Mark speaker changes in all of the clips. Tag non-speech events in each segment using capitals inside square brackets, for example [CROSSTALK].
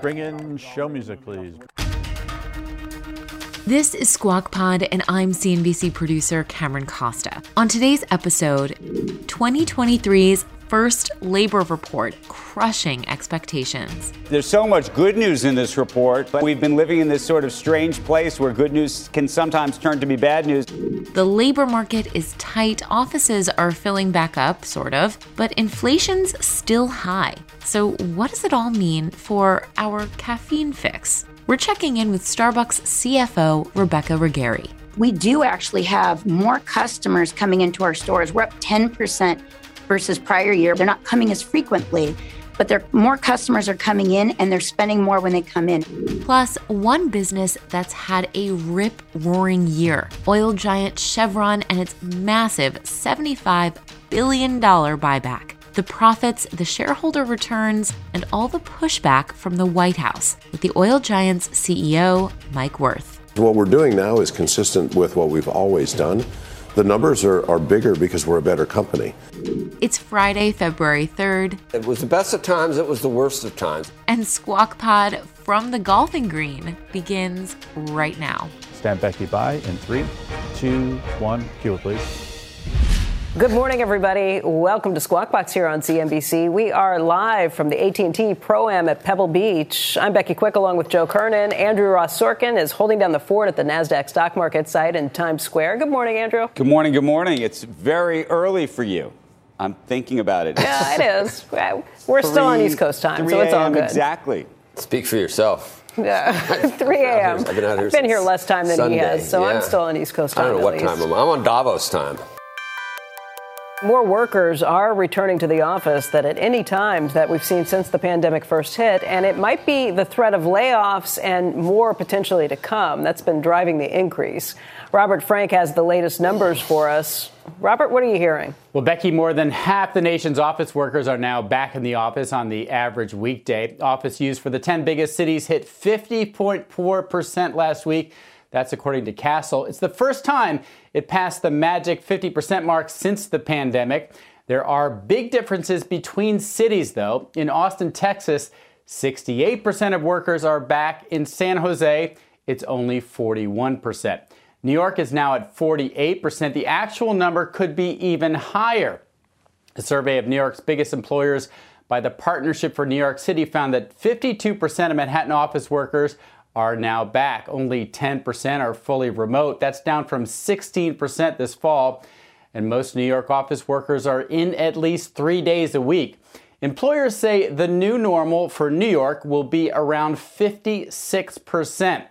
Speaker 1: Bring in show music, please.
Speaker 2: This is Squawk Pod, and I'm CNBC producer Cameron Costa. On today's episode, 2023's first labor report crushing expectations.
Speaker 3: There's so much good news in this report, but we've been living in this sort of strange place where good news can sometimes turn to be bad news.
Speaker 2: The labor market is tight, offices are filling back up, sort of, but inflation's still high. So, what does it all mean for our caffeine fix? We're checking in with Starbucks CFO Rebecca Ruggeri.
Speaker 4: We do actually have more customers coming into our stores. We're up 10% versus prior year. They're not coming as frequently, but there more customers are coming in and they're spending more when they come in.
Speaker 2: Plus, one business that's had a rip roaring year oil giant Chevron and its massive $75 billion buyback. The profits, the shareholder returns, and all the pushback from the White House with the oil giant's CEO, Mike Wirth.
Speaker 5: What we're doing now is consistent with what we've always done. The numbers are, are bigger because we're a better company.
Speaker 2: It's Friday, February 3rd.
Speaker 6: It was the best of times, it was the worst of times.
Speaker 2: And Squawk Pod from the Golfing Green begins right now.
Speaker 1: Stand Becky by in three, two, one. Cue please.
Speaker 7: Good morning, everybody. Welcome to Squawk Box here on CNBC. We are live from the AT&T Pro Am at Pebble Beach. I'm Becky Quick, along with Joe Kernen. Andrew Ross Sorkin is holding down the fort at the Nasdaq stock market site in Times Square. Good morning, Andrew.
Speaker 3: Good morning. Good morning. It's very early for you. I'm thinking about it.
Speaker 7: yeah, it is. [LAUGHS] We're
Speaker 3: Three-
Speaker 7: still on East Coast time,
Speaker 3: 3
Speaker 7: so it's all
Speaker 3: a.m.
Speaker 7: good.
Speaker 3: Exactly.
Speaker 6: Speak for yourself.
Speaker 7: Yeah, [LAUGHS] [LAUGHS] 3 a.m.
Speaker 6: I've been out here
Speaker 7: I've been here less time than
Speaker 6: Sunday,
Speaker 7: he has, so I'm still on East Coast time.
Speaker 6: I don't know what
Speaker 7: least.
Speaker 6: time I'm on. I'm on Davos time.
Speaker 7: More workers are returning to the office than at any time that we've seen since the pandemic first hit, and it might be the threat of layoffs and more potentially to come that's been driving the increase. Robert Frank has the latest numbers for us. Robert, what are you hearing?
Speaker 8: Well, Becky, more than half the nation's office workers are now back in the office on the average weekday. Office use for the 10 biggest cities hit 50.4% last week. That's according to Kastle. It's the first time it passed the magic 50% mark since the pandemic. There are big differences between cities, though. In Austin, Texas, 68% of workers are back. In San Jose, it's only 41%. New York is now at 48%. The actual number could be even higher. A survey of New York's biggest employers by the Partnership for New York City found that 52% of Manhattan office workers are now back. Only 10% are fully remote. That's down from 16% this fall. And most New York office workers are in at least three days a week. Employers say the new normal for New York will be around 56%.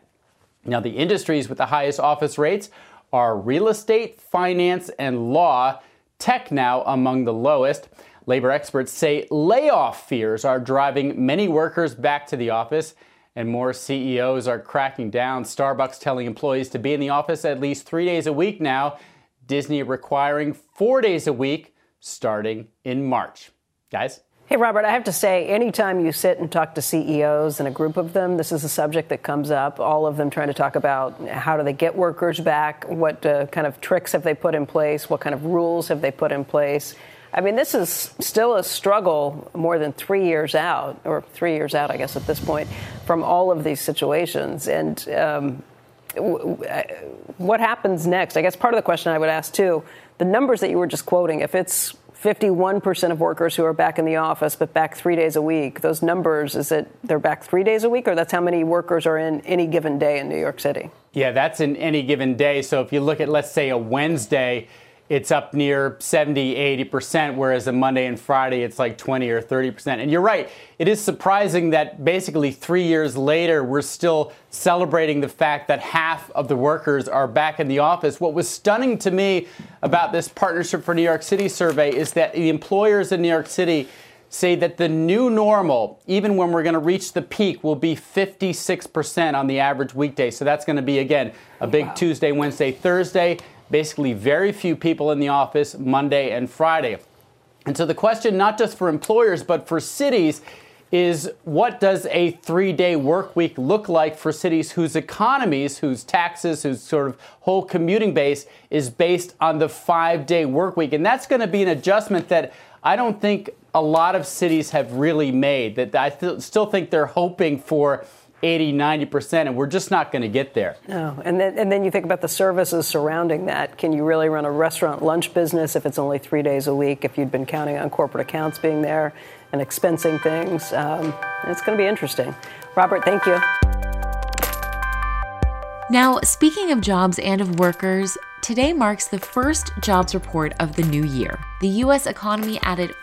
Speaker 8: Now, the industries with the highest office rates are real estate, finance, and law. Tech now among the lowest. Labor experts say layoff fears are driving many workers back to the office, and more CEOs are cracking down. Starbucks telling employees to be in the office at least three days a week now. Disney requiring four days a week starting in March. Guys?
Speaker 7: Hey, Robert, I have to say, anytime you sit and talk to CEOs and a group of them, this is a subject that comes up. All of them trying to talk about how do they get workers back, what uh, kind of tricks have they put in place, what kind of rules have they put in place. I mean, this is still a struggle more than three years out, or three years out, I guess, at this point, from all of these situations. And um, what happens next? I guess part of the question I would ask, too, the numbers that you were just quoting, if it's 51% of workers who are back in the office, but back three days a week. Those numbers, is it they're back three days a week, or that's how many workers are in any given day in New York City?
Speaker 8: Yeah, that's in any given day. So if you look at, let's say, a Wednesday, it's up near 70, 80%, whereas a Monday and Friday, it's like 20 or 30%. And you're right, it is surprising that basically three years later, we're still celebrating the fact that half of the workers are back in the office. What was stunning to me about this Partnership for New York City survey is that the employers in New York City say that the new normal, even when we're going to reach the peak, will be 56% on the average weekday. So that's going to be, again, a big wow. Tuesday, Wednesday, Thursday. Basically, very few people in the office Monday and Friday. And so the question, not just for employers, but for cities, is what does a three day work week look like for cities whose economies, whose taxes, whose sort of whole commuting base is based on the five day work week? And that's going to be an adjustment that I don't think a lot of cities have really made. That I th- still think they're hoping for 80, 90%, and we're just not going to get there.
Speaker 7: No, and then, and then you think about the services surrounding that. Can you really run a restaurant lunch business if it's only three days a week, if you'd been counting on corporate accounts being there and expensing things? Um, it's going to be interesting. Robert, thank you.
Speaker 2: Now, speaking of jobs and of workers, today marks the first jobs report of the new year. The U.S. economy added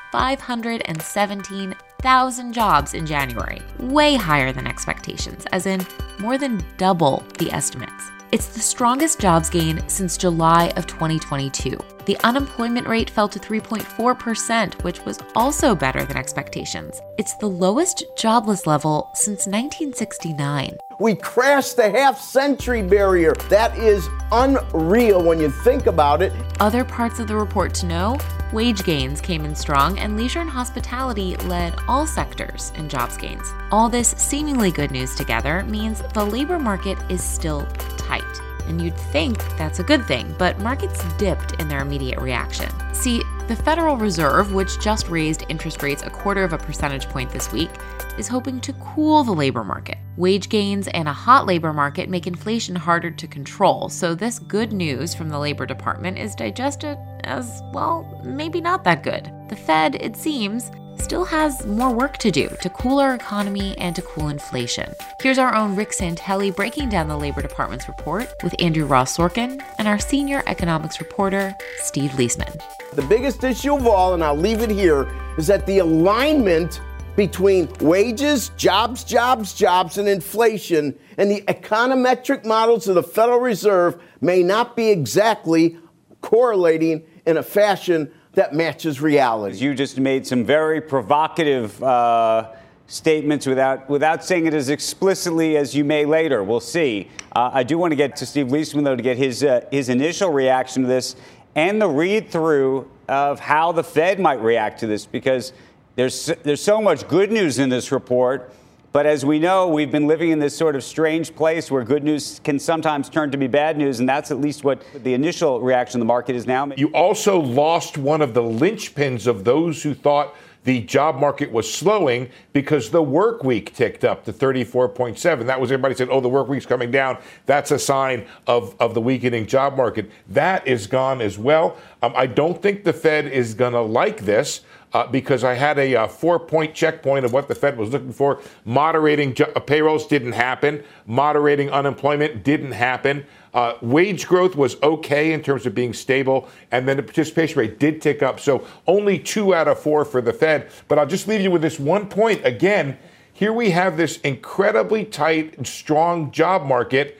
Speaker 2: 517,000 jobs in January, way higher than expectations, as in more than double the estimates. It's the strongest jobs gain since July of 2022. The unemployment rate fell to 3.4%, which was also better than expectations. It's the lowest jobless level since 1969.
Speaker 9: We crashed the half century barrier. That is unreal when you think about it.
Speaker 2: Other parts of the report to know wage gains came in strong, and leisure and hospitality led all sectors in jobs gains. All this seemingly good news together means the labor market is still tight. And you'd think that's a good thing, but markets dipped in their immediate reaction. See, the Federal Reserve, which just raised interest rates a quarter of a percentage point this week, is hoping to cool the labor market. Wage gains and a hot labor market make inflation harder to control, so this good news from the Labor Department is digested as, well, maybe not that good. The Fed, it seems, still has more work to do to cool our economy and to cool inflation. Here's our own Rick Santelli breaking down the Labor Department's report with Andrew Ross Sorkin and our senior economics reporter, Steve Liesman.
Speaker 9: The biggest issue of all, and I'll leave it here, is that the alignment between wages, jobs, jobs, jobs, and inflation and the econometric models of the Federal Reserve may not be exactly correlating in a fashion that matches reality.
Speaker 3: You just made some very provocative uh, statements without without saying it as explicitly as you may later. We'll see. Uh, I do want to get to Steve Liesman though to get his uh, his initial reaction to this and the read through of how the Fed might react to this because there's there's so much good news in this report. But as we know, we've been living in this sort of strange place where good news can sometimes turn to be bad news, and that's at least what the initial reaction of the market is now.
Speaker 10: You also lost one of the linchpins of those who thought the job market was slowing because the work week ticked up to 34.7. That was everybody said, oh, the work week's coming down. That's a sign of, of the weakening job market. That is gone as well. Um, I don't think the Fed is going to like this uh, because I had a, a uh, four point checkpoint of what the Fed was looking for. Moderating uh, payrolls didn't happen, moderating unemployment didn't happen. Uh, wage growth was okay in terms of being stable, and then the participation rate did tick up. So only two out of four for the Fed. But I'll just leave you with this one point again. Here we have this incredibly tight and strong job market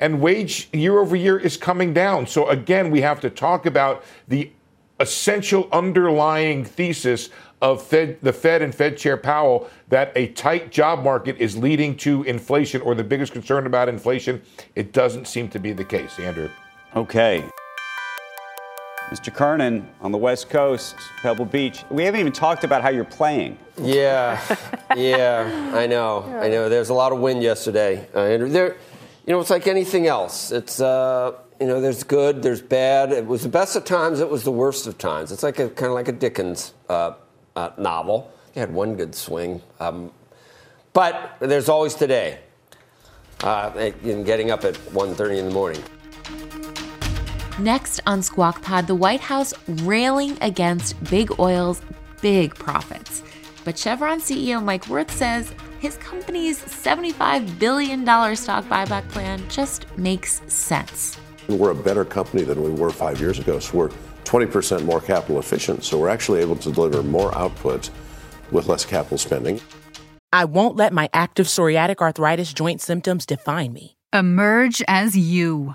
Speaker 10: and wage year over year is coming down. So again, we have to talk about the essential underlying thesis of Fed, the Fed and Fed Chair Powell that a tight job market is leading to inflation or the biggest concern about inflation. It doesn't seem to be the case, Andrew.
Speaker 3: Okay. Mr. Kernen on the West Coast, Pebble Beach. We haven't even talked about how you're playing.
Speaker 6: Yeah, yeah, I know, I know. There's a lot of wind yesterday, uh, Andrew. There, you know, it's like anything else. It's uh, you know, there's good, there's bad. It was the best of times. It was the worst of times. It's like a kind of like a Dickens uh, uh, novel. He had one good swing, um, but there's always today. Uh, getting up at 1.30 in the morning.
Speaker 2: Next on Squawk Pod, the White House railing against big oil's big profits. But Chevron CEO Mike Wirth says his company's $75 billion stock buyback plan just makes sense.
Speaker 5: We're a better company than we were five years ago. So we're 20% more capital efficient. So we're actually able to deliver more output with less capital spending.
Speaker 11: I won't let my active psoriatic arthritis joint symptoms define me.
Speaker 12: Emerge as you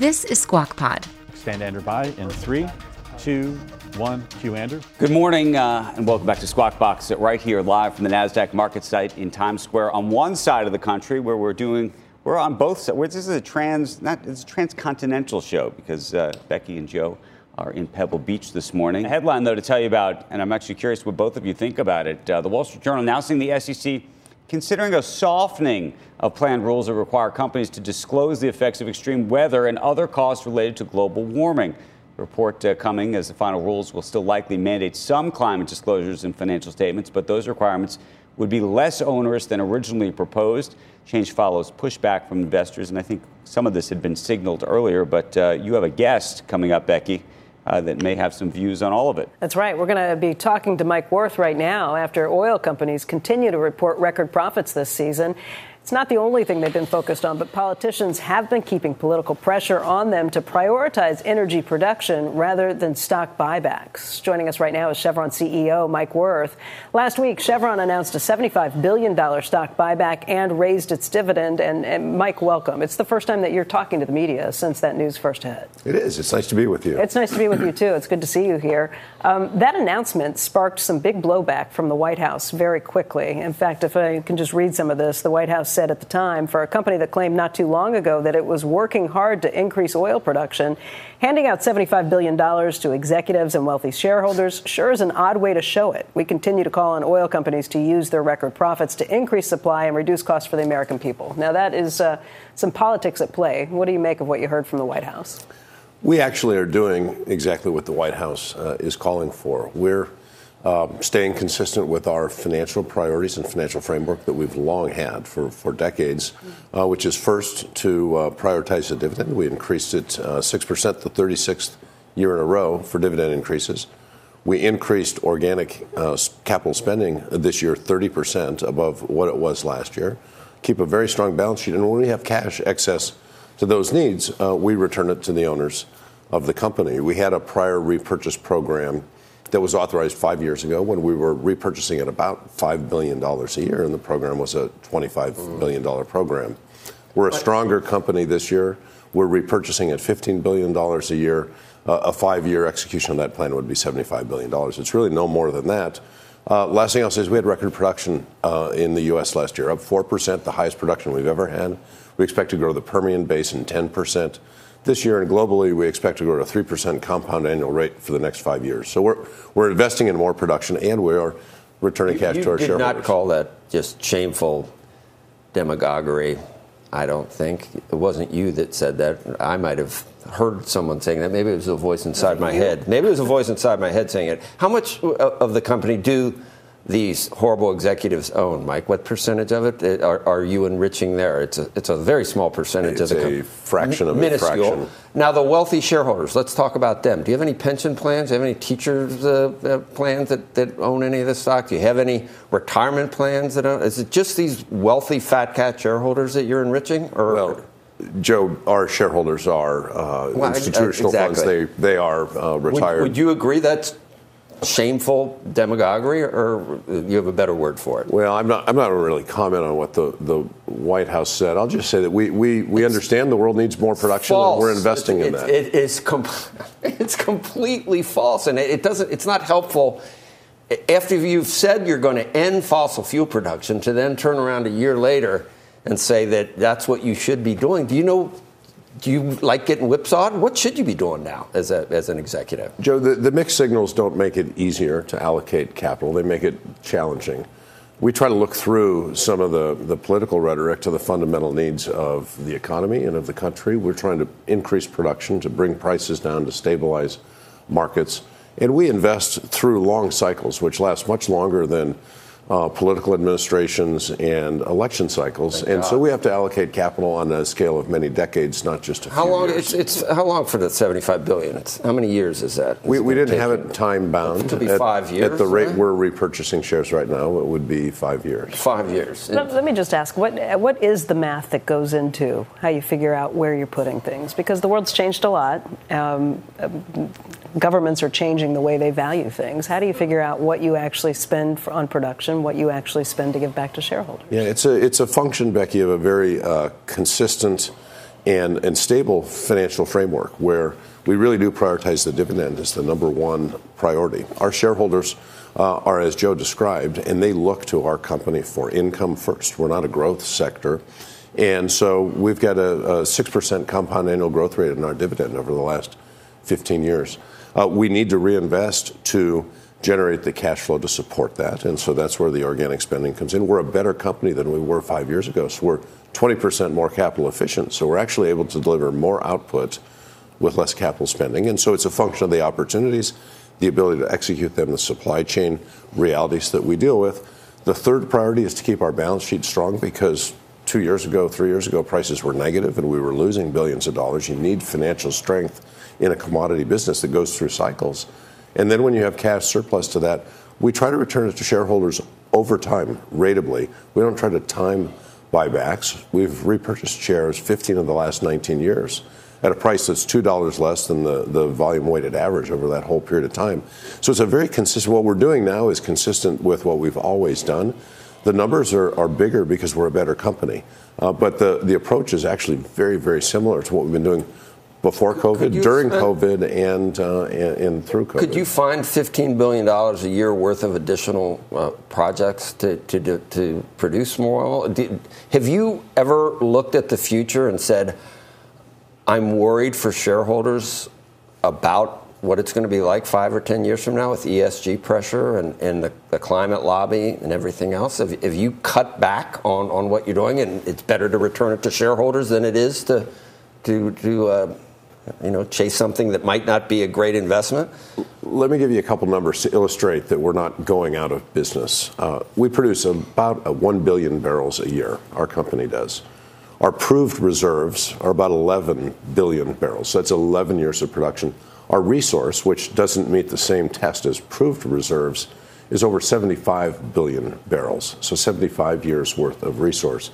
Speaker 2: This is Squawk Pod.
Speaker 1: Stand Andrew by in three, two, one. Q Andrew.
Speaker 3: Good morning uh, and welcome back to Squawk Box right here live from the NASDAQ market site in Times Square on one side of the country where we're doing, we're on both sides. This is a trans, not, it's a transcontinental show because uh, Becky and Joe are in Pebble Beach this morning. A headline, though, to tell you about, and I'm actually curious what both of you think about it. Uh, the Wall Street Journal announcing the SEC considering a softening of planned rules that require companies to disclose the effects of extreme weather and other costs related to global warming. The report uh, coming as the final rules will still likely mandate some climate disclosures in financial statements, but those requirements would be less onerous than originally proposed. Change follows pushback from investors, and I think some of this had been signaled earlier, but uh, you have a guest coming up, Becky. Uh, that may have some views on all of it.
Speaker 7: That's right. We're going to be talking to Mike Wirth right now after oil companies continue to report record profits this season. It's not the only thing they've been focused on, but politicians have been keeping political pressure on them to prioritize energy production rather than stock buybacks. Joining us right now is Chevron CEO Mike Wirth. Last week, Chevron announced a $75 billion stock buyback and raised its dividend. And, and, Mike, welcome. It's the first time that you're talking to the media since that news first hit.
Speaker 5: It is. It's nice to be with you.
Speaker 7: It's nice to be with you, too. It's good to see you here. Um, that announcement sparked some big blowback from the White House very quickly. In fact, if I can just read some of this, the White House said at the time for a company that claimed not too long ago that it was working hard to increase oil production, handing out $75 billion to executives and wealthy shareholders sure is an odd way to show it. We continue to call on oil companies to use their record profits to increase supply and reduce costs for the American people. Now, that is uh, some politics at play. What do you make of what you heard from the White House?
Speaker 5: We actually are doing exactly what the White House uh, is calling for. We're um, staying consistent with our financial priorities and financial framework that we've long had for, for decades, uh, which is first to uh, prioritize the dividend. We increased it uh, 6%, the 36th year in a row for dividend increases. We increased organic uh, capital spending this year 30% above what it was last year. Keep a very strong balance sheet. And when we have cash excess to those needs, uh, we return it to the owners of the company. We had a prior repurchase program that was authorized five years ago when we were repurchasing at about $5 billion a year, and the program was a $25 billion program. We're a stronger company this year. We're repurchasing at $15 billion a year. Uh, a five year execution of that plan would be $75 billion. It's really no more than that. Uh, last thing I'll say is we had record production uh, in the U.S. last year, up 4%, the highest production we've ever had. We expect to grow the Permian Basin 10%. This year and globally, we expect to grow at a 3% compound annual rate for the next five years. So we're, we're investing in more production and we are returning cash
Speaker 6: you
Speaker 5: to our shareholders.
Speaker 6: did
Speaker 5: shareholders.
Speaker 6: not call that just shameful demagoguery, I don't think. It wasn't you that said that. I might have heard someone saying that. Maybe it was a voice inside my head. Maybe it was a voice inside my head saying it. How much uh, of the company do these horrible executives own, Mike? What percentage of it are, are you enriching there? It's a, it's a very small percentage
Speaker 5: it's
Speaker 6: of the
Speaker 5: a
Speaker 6: com-
Speaker 5: fraction of
Speaker 6: minuscule.
Speaker 5: a fraction.
Speaker 6: Now, the wealthy shareholders, let's talk about them. Do you have any pension plans? Do you have any teachers' uh, uh, plans that, that own any of this stock? Do you have any retirement plans that own? Is it just these wealthy fat cat shareholders that you're enriching? Or
Speaker 5: well, Joe, our shareholders are uh,
Speaker 6: Well,
Speaker 5: institutional
Speaker 6: exactly.
Speaker 5: funds. They they are uh,
Speaker 6: would,
Speaker 5: retired.
Speaker 6: would you agree that's shameful demagoguery, or you have a better word for it?
Speaker 5: Well, I'm not. I'm not going to really comment on what the, the White House said. I'll just say that we we, we understand the world needs more production,
Speaker 6: false.
Speaker 5: and we're investing
Speaker 6: it's,
Speaker 5: in
Speaker 6: it's,
Speaker 5: that.
Speaker 6: It is com- [LAUGHS] it's completely false, and it, it doesn't. It's not helpful. After you've said you're going to end fossil fuel production, to then turn around a year later and say that that's what you should be doing. Do you know do you like getting whipsawed? What should you be doing now as, a, as an executive?
Speaker 5: Joe, the, the mixed signals don't make it easier to allocate capital, they make it challenging. We try to look through some of the, the political rhetoric to the fundamental needs of the economy and of the country. We're trying to increase production, to bring prices down, to stabilize markets. And we invest through long cycles, which last much longer than uh, political administrations and election cycles,
Speaker 6: Thank
Speaker 5: and
Speaker 6: God.
Speaker 5: so we have to allocate capital on a scale of many decades, not just a
Speaker 6: How
Speaker 5: few
Speaker 6: long?
Speaker 5: years.
Speaker 6: It's, it's how long for the 75 billion? It's how many years is that?
Speaker 5: we, we didn't have it time bound.
Speaker 6: It could be
Speaker 5: at,
Speaker 6: five years,
Speaker 5: At the rate
Speaker 6: right?
Speaker 5: we're repurchasing shares right now, it would be five years.
Speaker 6: Five years.
Speaker 7: Let, let me just ask what what is the math that goes into how you figure out where you're putting things? Because the world's changed a lot. Um, governments are changing the way they value things. How do you figure out what you actually spend on production, what you actually spend to give back to shareholders?
Speaker 5: Yeah, it's a it's a function, Becky, of a very uh, consistent and and stable financial framework where we really do prioritize the dividend as the number one priority. Our shareholders uh, are, as Joe described, and they look to our company for income first. We're not a growth sector. And so we've got a, a 6% compound annual growth rate in our dividend over the last 15 years. Uh, we need to reinvest to generate the cash flow to support that. And so that's where the organic spending comes in. We're a better company than we were five years ago. So we're 20% more capital efficient. So we're actually able to deliver more output with less capital spending. And so it's a function of the opportunities, the ability to execute them, the supply chain realities that we deal with. The third priority is to keep our balance sheet strong because two years ago, three years ago, prices were negative and we were losing billions of dollars. You need financial strength in a commodity business that goes through cycles. And then when you have cash surplus to that, we try to return it to shareholders over time, ratably. We don't try to time buybacks. We've repurchased shares 15 of the last 19 years at a price that's $2 less than the, the volume weighted average over that whole period of time. So it's a very consistent, what we're doing now is consistent with what we've always done. The numbers are, are bigger because we're a better company. Uh, but the, the approach is actually very, very similar to what we've been doing before COVID, during
Speaker 6: spend-
Speaker 5: COVID, and, uh, and, and through COVID.
Speaker 6: Could you find $15 billion a year worth of additional uh, projects to, to, to, to produce more oil? Did, have you ever looked at the future and said, I'm worried for shareholders about what it's going to be like five or 10 years from now with ESG pressure and, and the, the climate lobby and everything else? Have, have you cut back on, on what you're doing and it's better to return it to shareholders than it is to, to, to uh, you know, chase something that might not be a great investment?
Speaker 5: Let me give you a couple numbers to illustrate that we're not going out of business. Uh, we produce about uh, 1 billion barrels a year, our company does. Our proved reserves are about 11 billion barrels. So that's 11 years of production. Our resource, which doesn't meet the same test as proved reserves, is over 75 billion barrels. So 75 years worth of resource.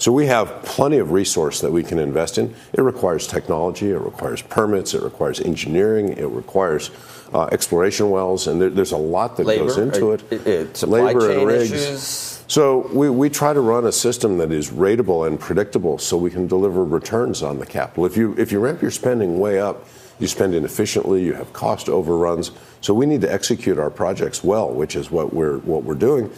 Speaker 5: So we have plenty of resource that we can invest in. It requires technology, it requires permits, it requires engineering, it requires uh, exploration wells, and there, there's a lot that
Speaker 6: Labor,
Speaker 5: goes into
Speaker 6: uh,
Speaker 5: it.
Speaker 6: uh, supply
Speaker 5: Labor
Speaker 6: chain
Speaker 5: and rigs.
Speaker 6: issues.
Speaker 5: So we, we try to run a system that is rateable and predictable so we can deliver returns on the capital. If you if you ramp your spending way up, you spend inefficiently, you have cost overruns. So we need to execute our projects well, which is what we're what we're doing.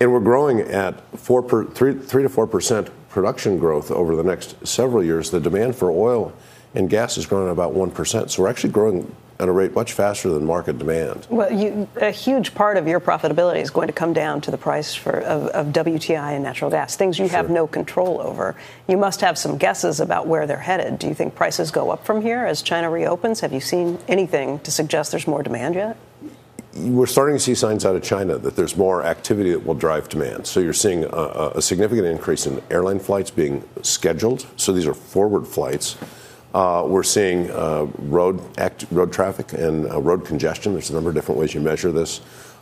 Speaker 5: And we're growing at four per, three, three to four percent production growth over the next several years. The demand for oil and gas is growing at about one percent. So we're actually growing at a rate much faster than market demand.
Speaker 7: Well, you, a huge part of your profitability is going to come down to the price for, of, of WTI and natural gas, things you have no control over. You must have some guesses about where they're headed. Do you think prices go up from here as China reopens? Have you seen anything to suggest there's more demand yet?
Speaker 5: We're starting to see signs out of China that there's more activity that will drive demand. So you're seeing a, a significant increase in airline flights being scheduled. So these are forward flights. Uh, we're seeing uh, road act, road traffic and uh, road congestion. There's a number of different ways you measure this.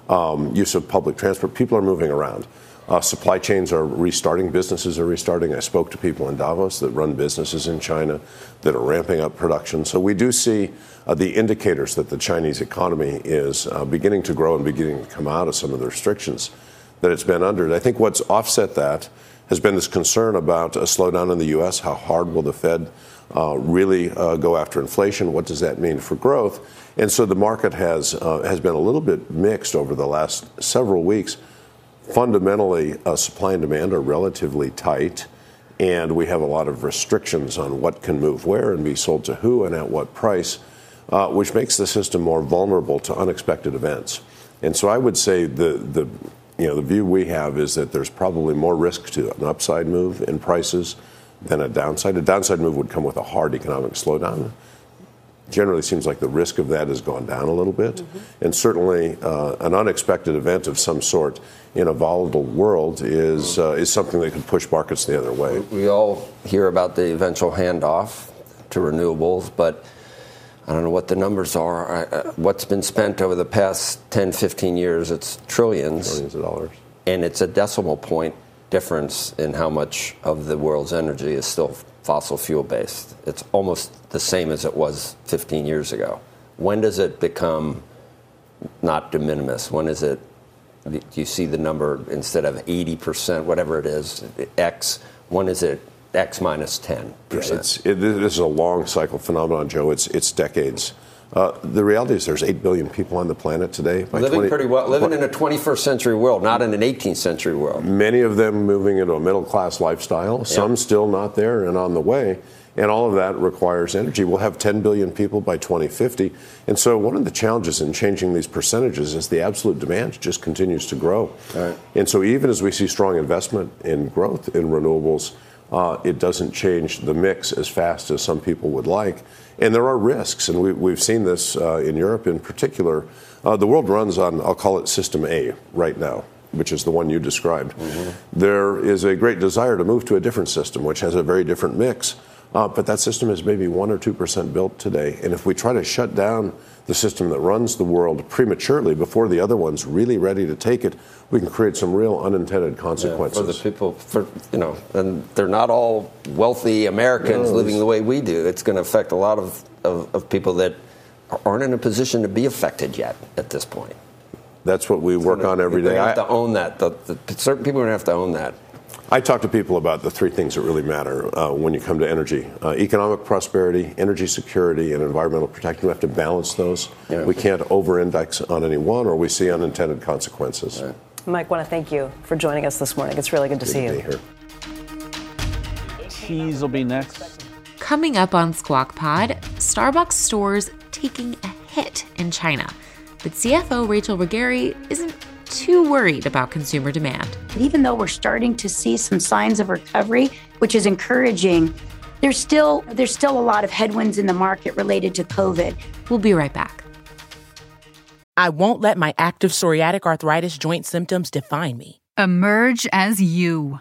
Speaker 5: Um, use of public transport. People are moving around. Uh, supply chains are restarting. Businesses are restarting. I spoke to people in Davos that run businesses in China that are ramping up production. So we do see uh, the indicators that the Chinese economy is uh, beginning to grow and beginning to come out of some of the restrictions that it's been under. And I think what's offset that has been this concern about a slowdown in the U.S. How hard will the Fed uh, really uh, go after inflation? What does that mean for growth? And so the market has uh, has been a little bit mixed over the last several weeks. Fundamentally, uh, supply and demand are relatively tight, and we have a lot of restrictions on what can move where and be sold to who and at what price, uh, which makes the system more vulnerable to unexpected events. And so I would say the, the, you know, the view we have is that there's probably more risk to an upside move in prices than a downside. A downside move would come with a hard economic slowdown. Generally, seems like the risk of that has gone down a little bit, mm-hmm. and certainly uh, an unexpected event of some sort in a volatile world is uh, is something that could push markets the other way.
Speaker 6: We all hear about the eventual handoff to renewables, but I don't know what the numbers are. Uh, what's been spent over the past 10, 15 years? It's trillions.
Speaker 5: Trillions of dollars.
Speaker 6: And it's a decimal point difference in how much of the world's energy is still fossil fuel based. It's almost the same as it was 15 years ago. When does it become not de minimis? When is it, do you see the number instead of 80%, whatever it is, X? When is it X minus 10%?
Speaker 5: Yeah, it, this is a long cycle phenomenon, Joe. It's, it's decades. Uh, the reality is there's 8 billion people on the planet today.
Speaker 6: living 20, pretty well, living in a 21st century world, not in an 18th century world.
Speaker 5: Many of them moving into a middle class lifestyle, some still not there and on the way. And all of that requires energy. We'll have 10 billion people by 2050. And so, one of the challenges in changing these percentages is the absolute demand just continues to grow. Right. And so, even as we see strong investment in growth in renewables, uh, it doesn't change the mix as fast as some people would like. And there are risks, and we, have seen this uh, in Europe in particular. Uh, the world runs on, I'll call it System A right now, which is the one you described. Mm-hmm. There is a great desire to move to a different system, which has a very different mix. Uh, but that system is maybe 1% or 2% built today. And if we try to shut down the system that runs the world prematurely before the other one's really ready to take it, we can create some real unintended consequences.
Speaker 6: Yeah, for the people, for you know, and they're not all wealthy Americans no, living the way we do. It's going to affect a lot of, of, of, people that aren't in a position to be affected yet at this point.
Speaker 5: That's what we it's work gonna, on every day.
Speaker 6: They have to own that. The, the, certain people are going to have to own that.
Speaker 5: I talk to people about the three things that really matter uh, when you come to energy uh, economic prosperity, energy security, and environmental protection. We have to balance those. Yeah. We can't over index on any one, or we see unintended consequences. Right.
Speaker 7: Mike, want to thank you for joining us this morning. It's really good to
Speaker 5: good
Speaker 7: see
Speaker 5: to
Speaker 7: you.
Speaker 5: Here.
Speaker 1: Cheese will be next.
Speaker 2: Coming up on Squawk Pod, Starbucks stores taking a hit in China. But CFO Rachel Ruggeri isn't too worried about consumer demand.
Speaker 4: Even though we're starting to see some signs of recovery, which is encouraging, there's still there's still a lot of headwinds in the market related to COVID.
Speaker 2: We'll be right back.
Speaker 13: I won't let my active psoriatic arthritis joint symptoms define me.
Speaker 11: Emerge as you.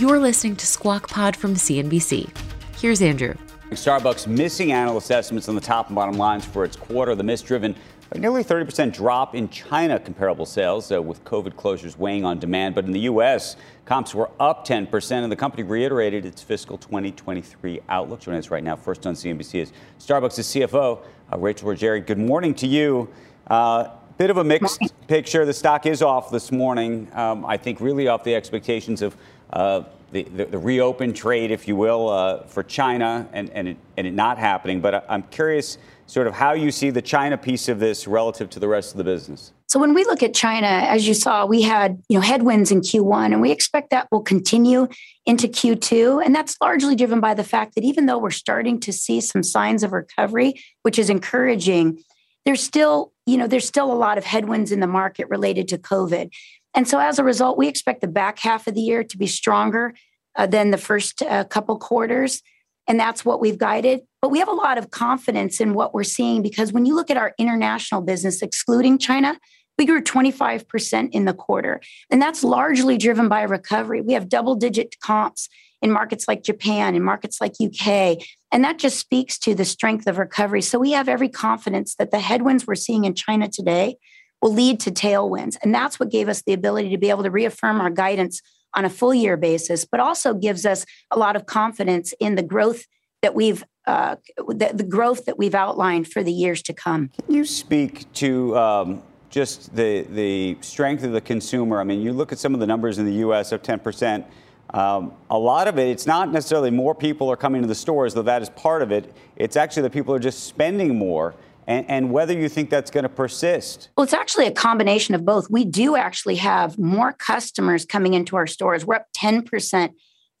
Speaker 2: You're listening to Squawk Pod from CNBC. Here's Andrew.
Speaker 3: Starbucks missing analyst estimates on the top and bottom lines for its quarter. The miss driven by nearly 30% drop in China comparable sales, uh, with COVID closures weighing on demand. But in the U.S., comps were up 10%, and the company reiterated its fiscal 2023 outlook. Joining us right now, first on CNBC, is Starbucks' CFO, uh, Rachel Ruggeri. Good morning to you. Uh, bit of a mixed picture. The stock is off this morning. Um, I think really off the expectations of uh, the, the, the, reopened trade, if you will, uh, for China and, and, it, and it not happening. But I'm curious sort of how you see the China piece of this relative to the rest of the business.
Speaker 4: So when we look at China, as you saw, we had you know headwinds in Q1, and we expect that will continue into Q2. And that's largely driven by the fact that even though we're starting to see some signs of recovery, which is encouraging, there's still you know there's still a lot of headwinds in the market related to COVID. And so as a result, we expect the back half of the year to be stronger uh, than the first uh, couple quarters. and that's what we've guided. But we have a lot of confidence in what we're seeing because when you look at our international business, excluding China, we grew 25% in the quarter. And that's largely driven by recovery. We have double digit comps in markets like Japan, in markets like UK. And that just speaks to the strength of recovery. So we have every confidence that the headwinds we're seeing in China today will lead to tailwinds. And that's what gave us the ability to be able to reaffirm our guidance on a full year basis, but also gives us a lot of confidence in the growth that we've uh, the, the, growth that we've outlined for the years to come.
Speaker 3: Can you speak to um, just the the strength of the consumer? I mean, you look at some of the numbers in the U.S. up 10 percent. Um, a lot of it, it's not necessarily more people are coming to the stores, though that is part of it. It's actually that people are just spending more. And, and, whether you think that's going to persist.
Speaker 4: Well, it's actually a combination of both. We do actually have more customers coming into our stores. We're up 10%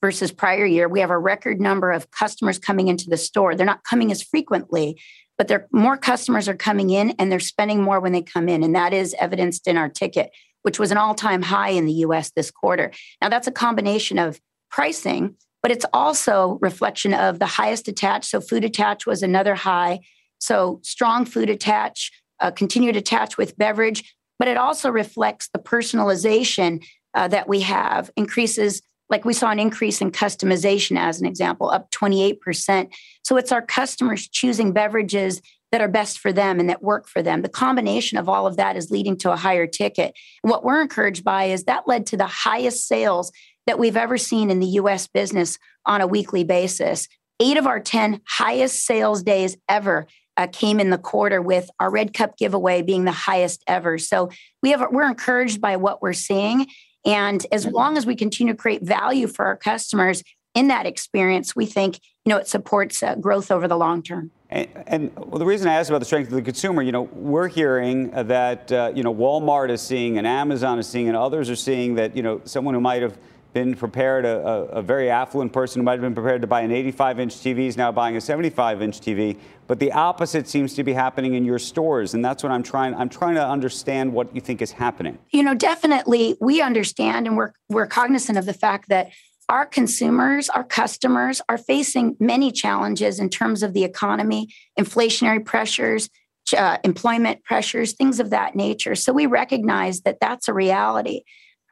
Speaker 4: versus prior year. We have a record number of customers coming into the store. They're not coming as frequently, but they're, more customers are coming in and they're spending more when they come in. And that is evidenced in our ticket which was an all time high in the US this quarter. Now, that's a combination of pricing, but it's also reflection of the highest attach. So, food attach was another high. So, strong food attach, uh, continued attach with beverage, but it also reflects the personalization uh, that we have, increases like we saw an increase in customization as an example up 28% so it's our customers choosing beverages that are best for them and that work for them. The combination of all of that is leading to a higher ticket. What we're encouraged by is that led to the highest sales that we've ever seen in the US business on a weekly basis. Eight of our 10 highest sales days ever uh, came in the quarter with our red cup giveaway being the highest ever. So we have we're encouraged by what we're seeing. And as long as we continue to create value for our customers in that experience we think you know it supports uh, growth over the long term.
Speaker 3: And, and well, the reason I asked about the strength of the consumer, you know, we're hearing that uh, you know Walmart is seeing, and Amazon is seeing, and others are seeing that you know someone who might have been prepared, a, a, a very affluent person who might have been prepared to buy an 85-inch TV is now buying a 75-inch TV. But the opposite seems to be happening in your stores, and that's what I'm trying. I'm trying to understand what you think is happening.
Speaker 4: You know, definitely, we understand, and we're we're cognizant of the fact that our consumers, our customers are facing many challenges in terms of the economy, inflationary pressures, uh, employment pressures, things of that nature. So we recognize that that's a reality.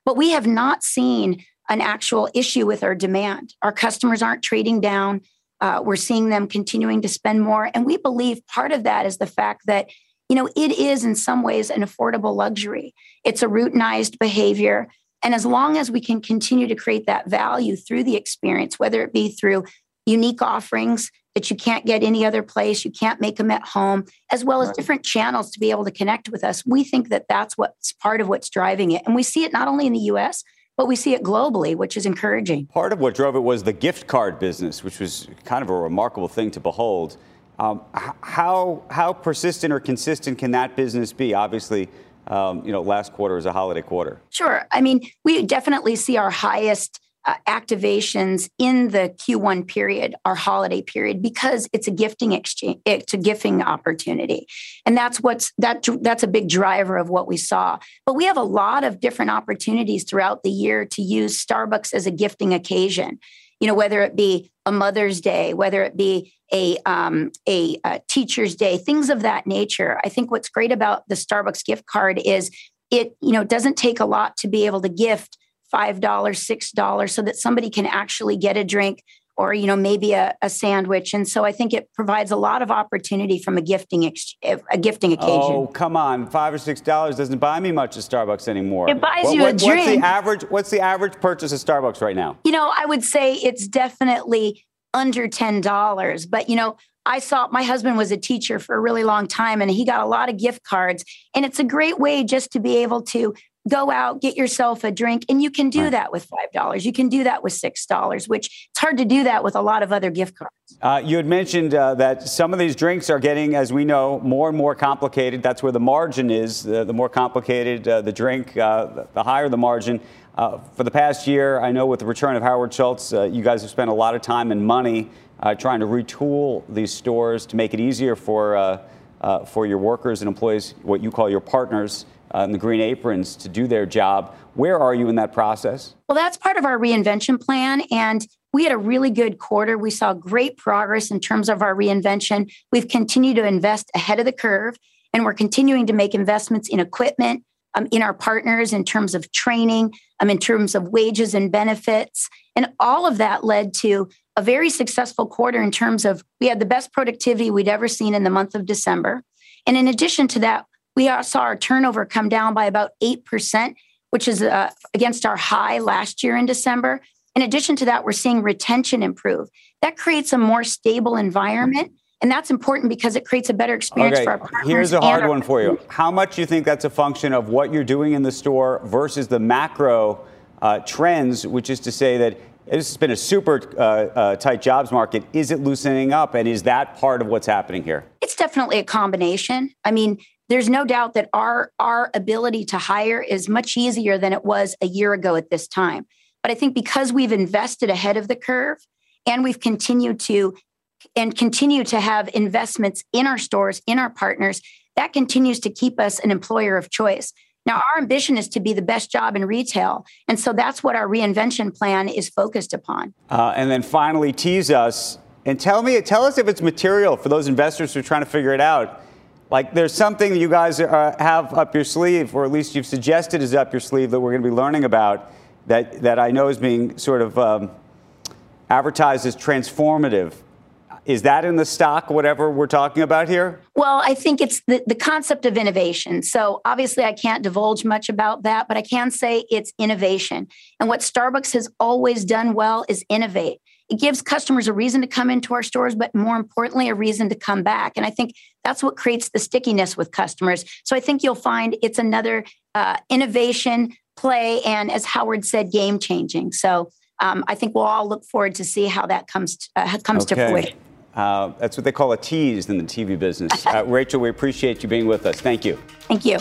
Speaker 4: But we have not seen an actual issue with our demand. Our customers aren't trading down. Uh, we're seeing them continuing to spend more. And we believe part of that is the fact that, you know, it is in some ways an affordable luxury. It's a routinized behavior. And as long as we can continue to create that value through the experience, whether it be through unique offerings that you can't get any other place, you can't make them at home, as well as different channels to be able to connect with us, we think that that's what's part of what's driving it. And we see it not only in the US, but we see it globally, which is encouraging.
Speaker 3: Part of what drove it was the gift card business, which was kind of a remarkable thing to behold. Um, how, how persistent or consistent can that business be? Obviously, um, you know, last quarter was a holiday quarter.
Speaker 4: Sure. I mean, we definitely see our highest uh, activations in the Q1 period, our holiday period, because it's a gifting exchange, it's a gifting opportunity, and that's what's that that's a big driver of what we saw. But we have a lot of different opportunities throughout the year to use Starbucks as a gifting occasion you know, whether it be a Mother's Day, whether it be a, um, a, a Teacher's Day, things of that nature. I think what's great about the Starbucks gift card is it, you know, doesn't take a lot to be able to gift $5, $6 so that somebody can actually get a drink or you know maybe a, a, sandwich. And so i think it provides a lot of opportunity from a gifting ex- a gifting occasion.
Speaker 3: Oh come on. Five or six dollars doesn't buy me much at starbucks anymore.
Speaker 4: It buys what, you what, a drink
Speaker 3: what's the average what's the average purchase at starbucks right now?
Speaker 4: You know i would say it's definitely under ten dollars but you know I saw my husband was a teacher for a really long time and he got a lot of gift cards. And it's a great way just to be able to go out, get yourself a drink, and you can do right. that with five dollars. You can do that with six dollars, which it's hard to do that with a lot of other gift cards.
Speaker 3: Uh, you had mentioned uh, that some of these drinks are getting, as we know, more and more complicated. That's where the margin is. Uh, the more complicated uh, the drink, uh, the higher the margin. Uh, for the past year, I know with the return of Howard Schultz, you guys have spent a lot of time and money trying to retool these stores to make it easier for for your workers and employees, what you call your partners uh, and the Green Aprons to do their job. Where are you in that process?
Speaker 4: Well, that's part of our reinvention plan. And we had a really good quarter. We saw great progress in terms of our reinvention. We've continued to invest ahead of the curve, and we're continuing to make investments in equipment, um, in our partners, in terms of training, um, in terms of wages and benefits. And all of that led to a very successful quarter in terms of we had the best productivity we'd ever seen in the month of December. And in addition to that, we saw our turnover come down by about 8%, which is uh, against our high last year in December. In addition to that, we're seeing retention improve. That creates a more stable environment. And that's important because it creates a better experience
Speaker 3: okay.
Speaker 4: for our partners.
Speaker 3: Here's a hard one for you. How much do you think that's a function of what you're doing in the store versus the macro uh, trends, which is to say that this has been a super uh, uh, tight jobs market. Is it loosening up? And is that part of what's happening here?
Speaker 4: It's definitely a combination. I mean, there's no doubt that our, our ability to hire is much easier than it was a year ago at this time. But I think because we've invested ahead of the curve and we've continued to and continue to have investments in our stores, in our partners, that continues to keep us an employer of choice. Now, our ambition is to be the best job in retail. And so that's what our reinvention plan is focused upon.
Speaker 3: Uh, and then finally, tease us and tell me, tell us if it's material for those investors who are trying to figure it out. Like there's something you guys uh, have up your sleeve, or at least you've suggested is up your sleeve that we're going to be learning about that, that I know is being sort of um, advertised as transformative. Is that in the stock, whatever we're talking about here?
Speaker 4: Well, I think it's the, the concept of innovation. So obviously, I can't divulge much about that, but I can say it's innovation. And what Starbucks has always done well is innovate. It gives customers a reason to come into our stores, but more importantly, a reason to come back. And I think that's what creates the stickiness with customers. So I think you'll find it's another uh, innovation play, and as Howard said, game changing. So um, I think we'll all look forward to see how that comes to, uh, comes
Speaker 3: okay.
Speaker 4: to fruition.
Speaker 3: Uh, that's what they call a tease in the TV business. [LAUGHS] Uh, Rachel, we appreciate you being with us. Thank you.
Speaker 4: Thank you.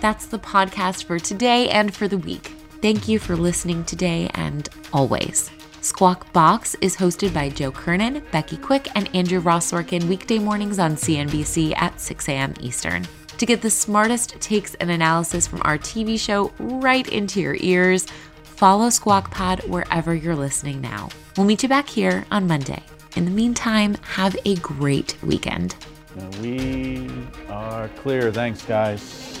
Speaker 2: That's the podcast for today and for the week. Thank you for listening today and always. Squawk Box is hosted by Joe Kernen, Becky Quick, and Andrew Ross Sorkin weekday mornings on CNBC at 6 a.m. Eastern. To get the smartest takes and analysis from our TV show right into your ears, follow Squawk Pod wherever you're listening now. We'll meet you back here on Monday. In the meantime, have a great weekend.
Speaker 1: We are clear. Thanks, guys.